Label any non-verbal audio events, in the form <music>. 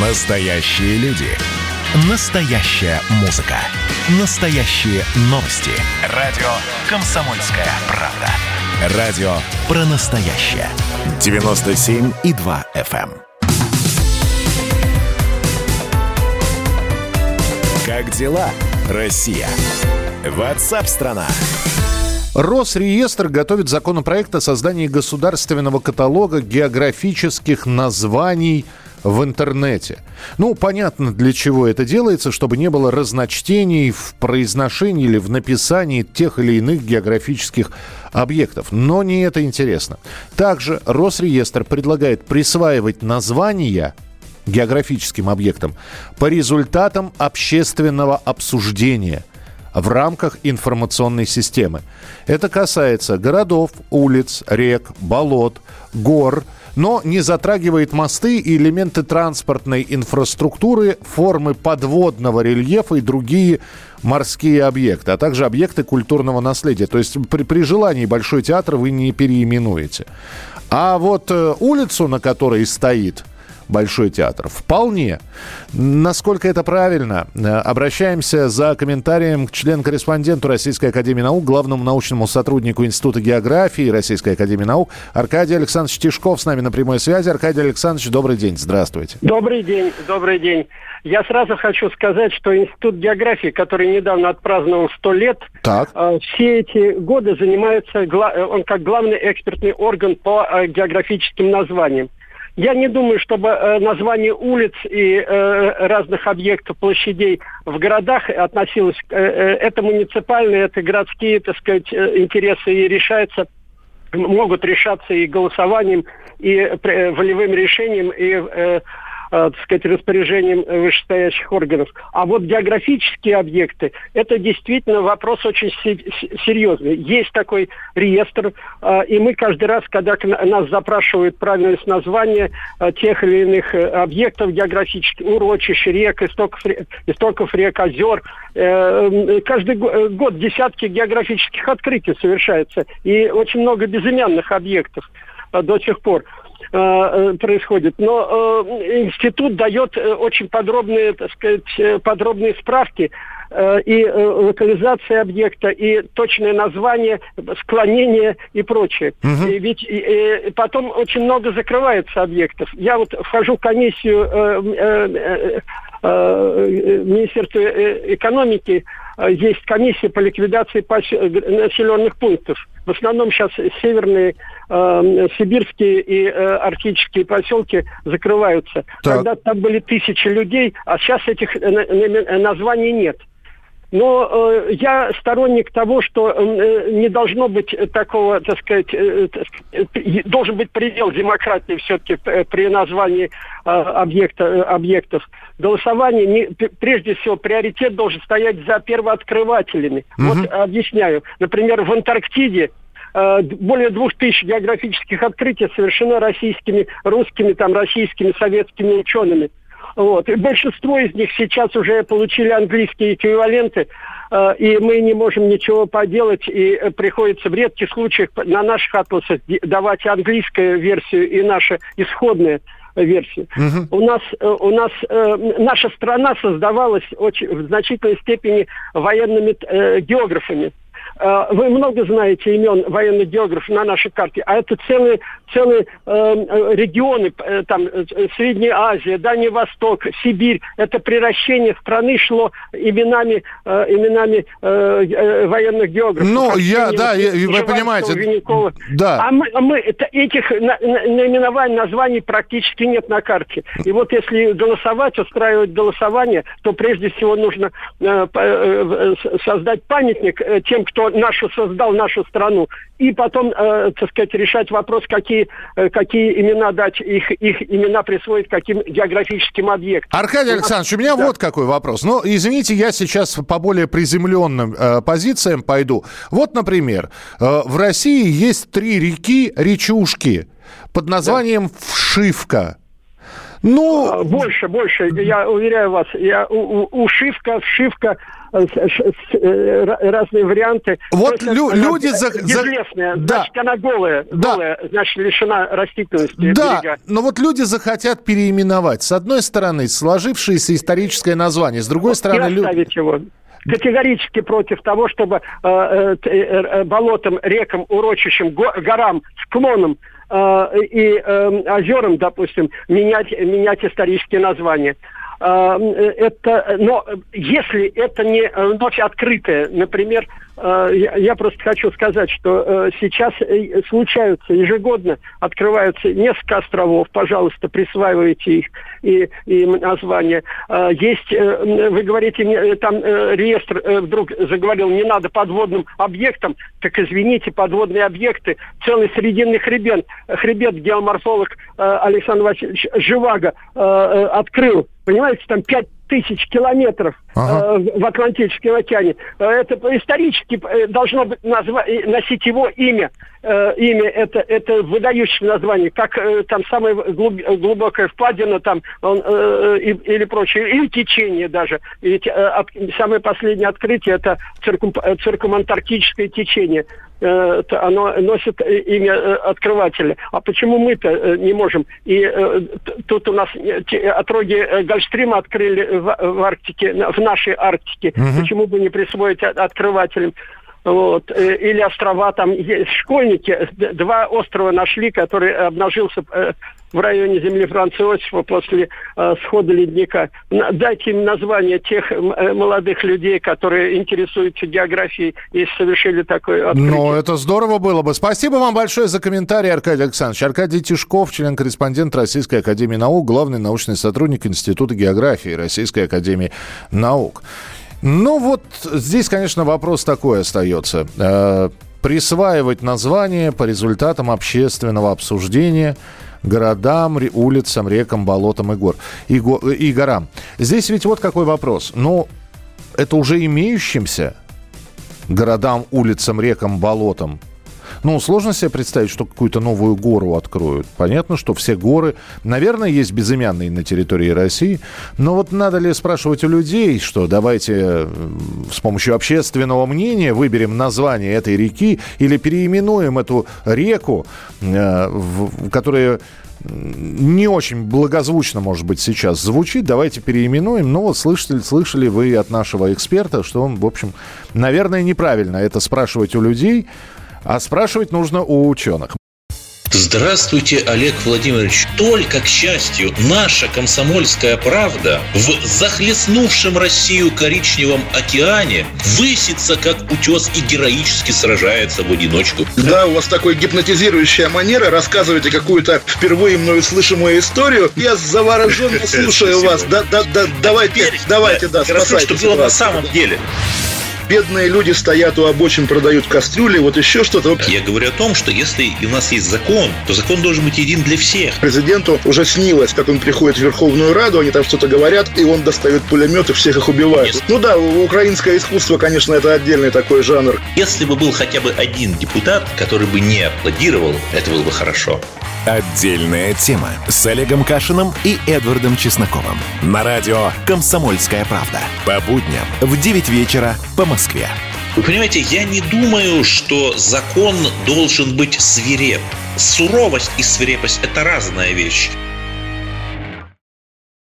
Настоящие люди. Настоящая музыка. Настоящие новости. Радио «Комсомольская правда». Радио про настоящее. 97,2 FM. эм. Как дела, Россия? Ватсап-страна! Росреестр готовит законопроект о создании государственного каталога географических названий в интернете. Ну, понятно, для чего это делается, чтобы не было разночтений в произношении или в написании тех или иных географических объектов. Но не это интересно. Также Росреестр предлагает присваивать названия географическим объектам по результатам общественного обсуждения в рамках информационной системы. Это касается городов, улиц, рек, болот, гор – но не затрагивает мосты и элементы транспортной инфраструктуры, формы подводного рельефа и другие морские объекты, а также объекты культурного наследия. То есть при, при желании Большой театр вы не переименуете. А вот э, улицу, на которой стоит Большой театр. Вполне. Насколько это правильно? Э, обращаемся за комментарием к член-корреспонденту Российской Академии Наук, главному научному сотруднику Института географии Российской Академии Наук Аркадий Александрович Тишков с нами на прямой связи. Аркадий Александрович, добрый день. Здравствуйте. Добрый день. Добрый день. Я сразу хочу сказать, что Институт географии, который недавно отпраздновал 100 лет, так. Э, все эти годы занимается, э, он как главный экспертный орган по географическим названиям. Я не думаю, чтобы э, название улиц и э, разных объектов, площадей в городах относилось... Э, э, это муниципальные, это городские, так сказать, э, интересы и решаются могут решаться и голосованием, и волевым решением, и так сказать, распоряжением вышестоящих органов. А вот географические объекты, это действительно вопрос очень серьезный. Есть такой реестр, э, и мы каждый раз, когда нас запрашивают правильность названия э, тех или иных э, объектов географических, урочищ, рек, истоков, истоков рек, озер, э, каждый год десятки географических открытий совершается, и очень много безымянных объектов э, до сих пор. Э, э, происходит. Но э, институт дает очень подробные, так сказать, подробные справки и локализация объекта, и точное название, склонение и прочее. Угу. И ведь и, и потом очень много закрывается объектов. Я вот вхожу в комиссию э, э, э, Министерства экономики, есть комиссия по ликвидации населенных пунктов. В основном сейчас северные э, сибирские и э, арктические поселки закрываются. Так. Когда там были тысячи людей, а сейчас этих э, названий нет. Но э, я сторонник того, что э, не должно быть такого, так сказать, э, э, должен быть предел демократии все-таки при названии э, объекта, э, объектов. Голосование, не, прежде всего, приоритет должен стоять за первооткрывателями. Угу. Вот объясняю. Например, в Антарктиде э, более двух тысяч географических открытий совершено российскими, русскими, там, российскими, советскими учеными. Вот. И большинство из них сейчас уже получили английские эквиваленты, э, и мы не можем ничего поделать, и э, приходится в редких случаях на наших атласах давать английскую версию и наша исходная версия. Угу. У нас, э, у нас э, наша страна создавалась очень, в значительной степени военными э, географами. Э, вы много знаете имен военных географов на нашей карте, а это целые, целые эм, э, регионы, э, там, э, Средняя Азия, Дальний Восток, Сибирь. Это приращение страны шло именами, э, именами э, э, военных географов. Ну, я, да, я, вы понимаете. Да. А мы, а мы это, этих на, на, наименований, названий практически нет на карте. И вот если голосовать, устраивать голосование, то прежде всего нужно э, э, создать памятник э, тем, кто нашу создал нашу страну, и потом, э, так сказать, решать вопрос, какие, э, какие имена дать, их, их имена присвоить каким географическим объектам. Аркадий Александрович, у меня да. вот какой вопрос. Ну, извините, я сейчас по более приземленным э, позициям пойду. Вот, например, э, в России есть три реки, речушки под названием да. Вшивка. Ну... А, больше, больше, я уверяю вас. Я, у, у, ушивка, вшивка, разные варианты. Вот лю- люди... За, за... значит, да. она голая, да. голая, значит, лишена растительности Да, берега. но вот люди захотят переименовать. С одной стороны, сложившееся историческое название, с другой вот стороны... И оставить лю... его категорически против того, чтобы э, э, э, болотам, рекам, урочищам, го, горам, склонам э, и э, озерам, допустим, менять, менять исторические названия. А, э, это, но если это не вновь открытое, например, я просто хочу сказать, что э, сейчас э, случаются ежегодно, открываются несколько островов, пожалуйста, присваивайте их и, и название. Есть, вы говорите, там реестр вдруг заговорил, не надо подводным объектам, так извините, подводные объекты, целый срединный хребет, хребет геоморфолог Александр Васильевич Живаго открыл понимаете, там пять тысяч километров ага. э, в Атлантическом океане. Э, это исторически э, должно быть назва- носить его имя. Э, имя это, это выдающее название, как э, там самая глуб- глубокая впадина там он, э, и, или прочее, или течение даже. Ведь э, от, самое последнее открытие это циркум, циркумантарктическое течение. Э, оно носит имя э, открывателя. А почему мы-то э, не можем? И тут у нас отроги Гольфстрима открыли в, в Арктике, в нашей Арктике. Угу. Почему бы не присвоить открывателям? Вот. Или острова, там есть школьники, два острова нашли, который обнажился в районе земли Франца после э, схода ледника. Дайте им название тех э, молодых людей, которые интересуются географией и совершили такое открытие. Ну, это здорово было бы. Спасибо вам большое за комментарий, Аркадий Александрович. Аркадий Тишков, член-корреспондент Российской Академии Наук, главный научный сотрудник Института географии Российской Академии Наук. Ну вот здесь, конечно, вопрос такой остается. Э, присваивать название по результатам общественного обсуждения – городам, улицам, рекам, болотам и, гор, и, го, и горам. Здесь ведь вот какой вопрос. Ну, это уже имеющимся городам, улицам, рекам, болотам ну, сложно себе представить, что какую-то новую гору откроют. Понятно, что все горы, наверное, есть безымянные на территории России, но вот надо ли спрашивать у людей, что давайте с помощью общественного мнения выберем название этой реки или переименуем эту реку, э, которая не очень благозвучно, может быть, сейчас звучит. Давайте переименуем. Но вот слышали, слышали вы от нашего эксперта, что он, в общем, наверное, неправильно это спрашивать у людей. А спрашивать нужно у ученых. Здравствуйте, Олег Владимирович. Только, к счастью, наша комсомольская правда в захлестнувшем Россию коричневом океане высится, как утес, и героически сражается в одиночку. Да, у вас такой гипнотизирующая манера. Рассказываете какую-то впервые мною слышимую историю. Я завороженно <laughs> слушаю вас. Да, да, да, давайте, давайте, да, спасайте. что было на самом деле бедные люди стоят у обочин, продают кастрюли, вот еще что-то. Я говорю о том, что если у нас есть закон, то закон должен быть един для всех. Президенту уже снилось, как он приходит в Верховную Раду, они там что-то говорят, и он достает пулемет и всех их убивает. Нет. Ну да, украинское искусство, конечно, это отдельный такой жанр. Если бы был хотя бы один депутат, который бы не аплодировал, это было бы хорошо. Отдельная тема с Олегом Кашиным и Эдвардом Чесноковым. На радио «Комсомольская правда». По будням в 9 вечера по Москве. Вы понимаете, я не думаю, что закон должен быть свиреп. Суровость и свирепость – это разная вещь.